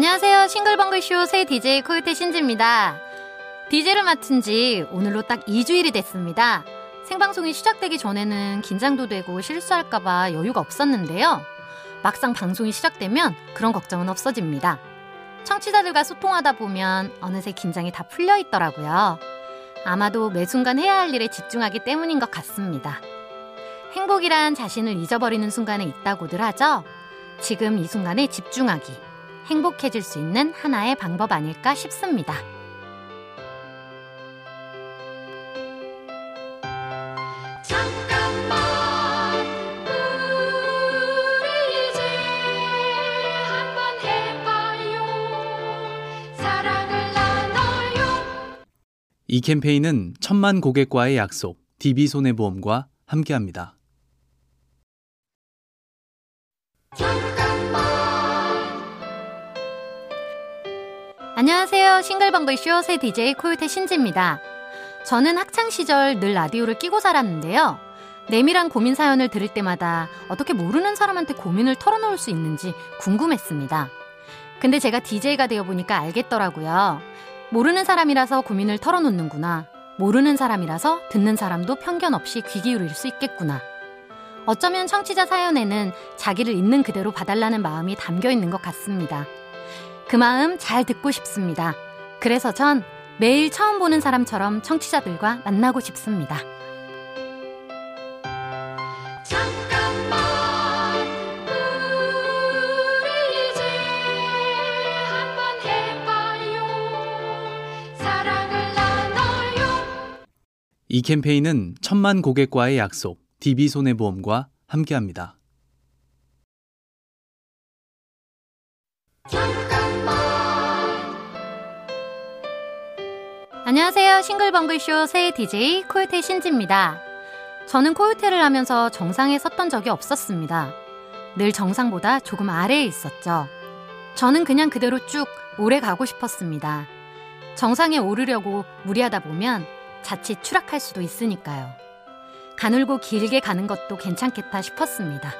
안녕하세요. 싱글벙글쇼 새 DJ 코요태 신지입니다. DJ를 맡은 지 오늘로 딱 2주일이 됐습니다. 생방송이 시작되기 전에는 긴장도 되고 실수할까봐 여유가 없었는데요. 막상 방송이 시작되면 그런 걱정은 없어집니다. 청취자들과 소통하다 보면 어느새 긴장이 다 풀려 있더라고요. 아마도 매 순간 해야 할 일에 집중하기 때문인 것 같습니다. 행복이란 자신을 잊어버리는 순간에 있다고들 하죠? 지금 이 순간에 집중하기. 행복해질 수 있는 하나의 방법 아닐까 싶습니다. 잠깐만 우리 이제 한번 해봐요 사랑을 나눠요 이 캠페인은 천만 고객과의 약속, DB손해보험과 함께합니다. 안녕하세요. 싱글벙글 쇼 새 DJ 코요태 신지입니다. 저는 학창시절 늘 라디오를 끼고 살았는데요. 내밀한 고민 사연을 들을 때마다 어떻게 모르는 사람한테 고민을 털어놓을 수 있는지 궁금했습니다. 근데 제가 DJ가 되어보니까 알겠더라고요. 모르는 사람이라서 고민을 털어놓는구나. 모르는 사람이라서 듣는 사람도 편견 없이 귀 기울일 수 있겠구나. 어쩌면 청취자 사연에는 자기를 있는 그대로 봐달라는 마음이 담겨 있는 것 같습니다. 그 마음 잘 듣고 싶습니다. 그래서 전 매일 처음 보는 사람처럼 청취자들과 만나고 싶습니다. 잠깐만 우리 이제 한번 해봐요 사랑을 나눠요 이 캠페인은 천만 고객과의 약속, DB손해보험과 함께합니다. 안녕하세요. 싱글벙글쇼 새 DJ 코요태 신지입니다. 저는 코요태를 하면서 정상에 섰던 적이 없었습니다. 늘 정상보다 조금 아래에 있었죠. 저는 그냥 그대로 쭉 오래 가고 싶었습니다. 정상에 오르려고 무리하다 보면 자칫 추락할 수도 있으니까요. 가늘고 길게 가는 것도 괜찮겠다 싶었습니다.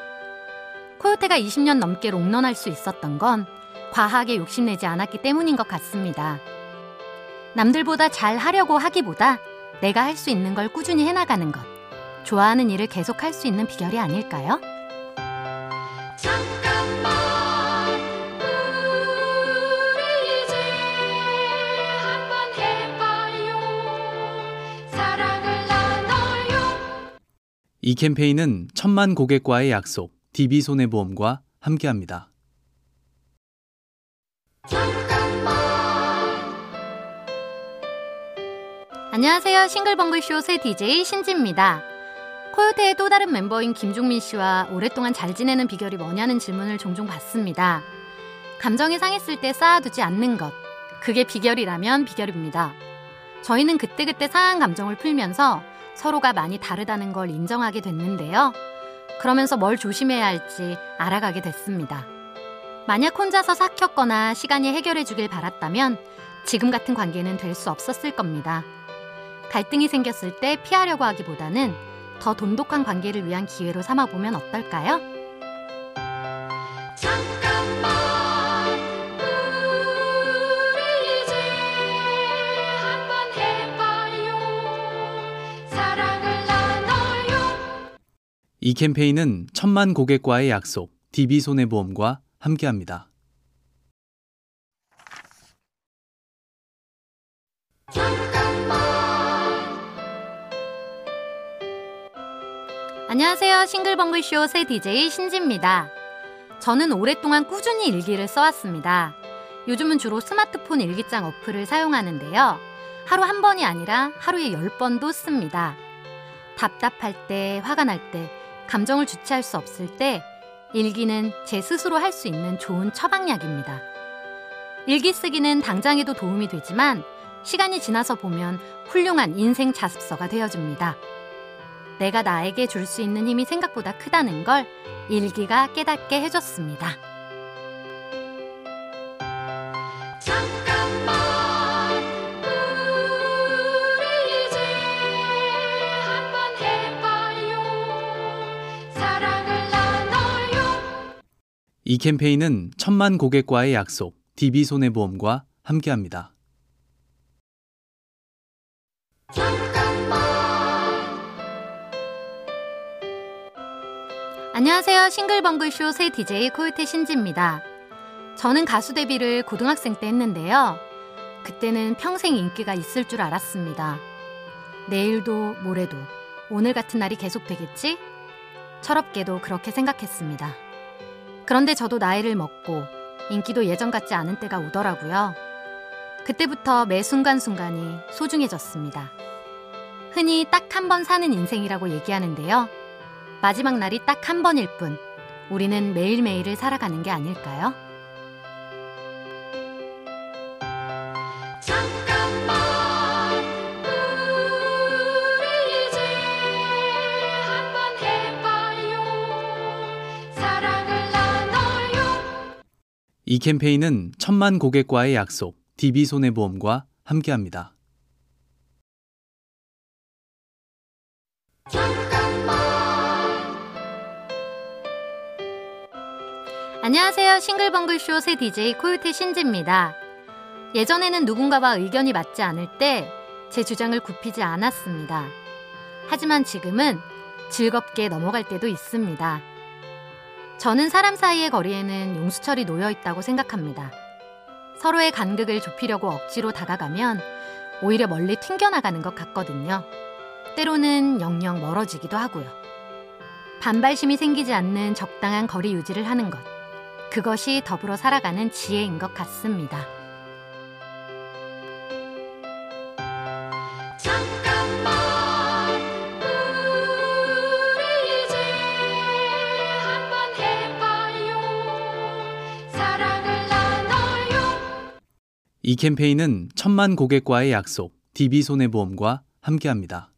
코요태가 20년 넘게 롱런할 수 있었던 건 과하게 욕심내지 않았기 때문인 것 같습니다. 남들보다 잘 하려고 하기보다 내가 할 수 있는 걸 꾸준히 해나가는 것. 좋아하는 일을 계속 할 수 있는 비결이 아닐까요? 잠깐만 우리 이제 한번 해봐요 사랑을 나눠요 이 캠페인은 천만 고객과의 약속, DB손해보험과 함께합니다. 안녕하세요. 싱글벙글쇼 새 DJ 신지입니다. 코요태의 또 다른 멤버인 김종민 씨와 오랫동안 잘 지내는 비결이 뭐냐는 질문을 종종 받습니다. 감정이 상했을 때 쌓아두지 않는 것. 그게 비결이라면 비결입니다. 저희는 그때그때 상한 감정을 풀면서 서로가 많이 다르다는 걸 인정하게 됐는데요. 그러면서 뭘 조심해야 할지 알아가게 됐습니다. 만약 혼자서 삭혔거나 시간이 해결해 주길 바랐다면 지금 같은 관계는 될 수 없었을 겁니다. 갈등이 생겼을 때 피하려고 하기보다는 더 돈독한 관계를 위한 기회로 삼아보면 어떨까요? 잠깐만 우리 이제 한번 해봐요 사랑을 나눠요 이 캠페인은 천만 고객과의 약속, DB손해보험과 함께합니다. 안녕하세요. 싱글벙글쇼 새 DJ 신지입니다. 저는 오랫동안 꾸준히 일기를 써왔습니다. 요즘은 주로 스마트폰 일기장 어플을 사용하는데요. 하루 한 번이 아니라 하루에 열 번도 씁니다. 답답할 때, 화가 날 때, 감정을 주체할 수 없을 때, 일기는 제 스스로 할 수 있는 좋은 처방약입니다. 일기 쓰기는 당장에도 도움이 되지만, 시간이 지나서 보면 훌륭한 인생 자습서가 되어줍니다. 내가 나에게 줄 수 있는 힘이 생각보다 크다는 걸 일기가 깨닫게 해줬습니다. 이 캠페인은 천만 고객과의 약속, DB손해보험과 함께합니다. 안녕하세요. 싱글벙글쇼 새 DJ 코요태 신지입니다. 저는 가수 데뷔를 고등학생 때 했는데요. 그때는 평생 인기가 있을 줄 알았습니다. 내일도 모레도 오늘 같은 날이 계속되겠지? 철없게도 그렇게 생각했습니다. 그런데 저도 나이를 먹고 인기도 예전 같지 않은 때가 오더라고요. 그때부터 매 순간순간이 소중해졌습니다. 흔히 딱 한 번 사는 인생이라고 얘기하는데요. 마지막 날이 딱 한 번일 뿐 우리는 매일매일을 살아가는 게 아닐까요? 잠깐만 우리 이제 한번 해봐요 사랑을 나눠요 이 캠페인은 천만 고객과의 약속, DB손해보험과 함께합니다. 안녕하세요. 싱글벙글쇼 새 DJ 코요태 신지입니다. 예전에는 누군가와 의견이 맞지 않을 때 제 주장을 굽히지 않았습니다. 하지만 지금은 즐겁게 넘어갈 때도 있습니다. 저는 사람 사이의 거리에는 용수철이 놓여 있다고 생각합니다. 서로의 간극을 좁히려고 억지로 다가가면 오히려 멀리 튕겨나가는 것 같거든요. 때로는 영영 멀어지기도 하고요. 반발심이 생기지 않는 적당한 거리 유지를 하는 것. 그것이 더불어 살아가는 지혜인 것 같습니다. 잠깐만 우리 이제 한번 해봐요 사랑을 나눠요 이 캠페인은 천만 고객과의 약속, DB손해보험과 함께합니다.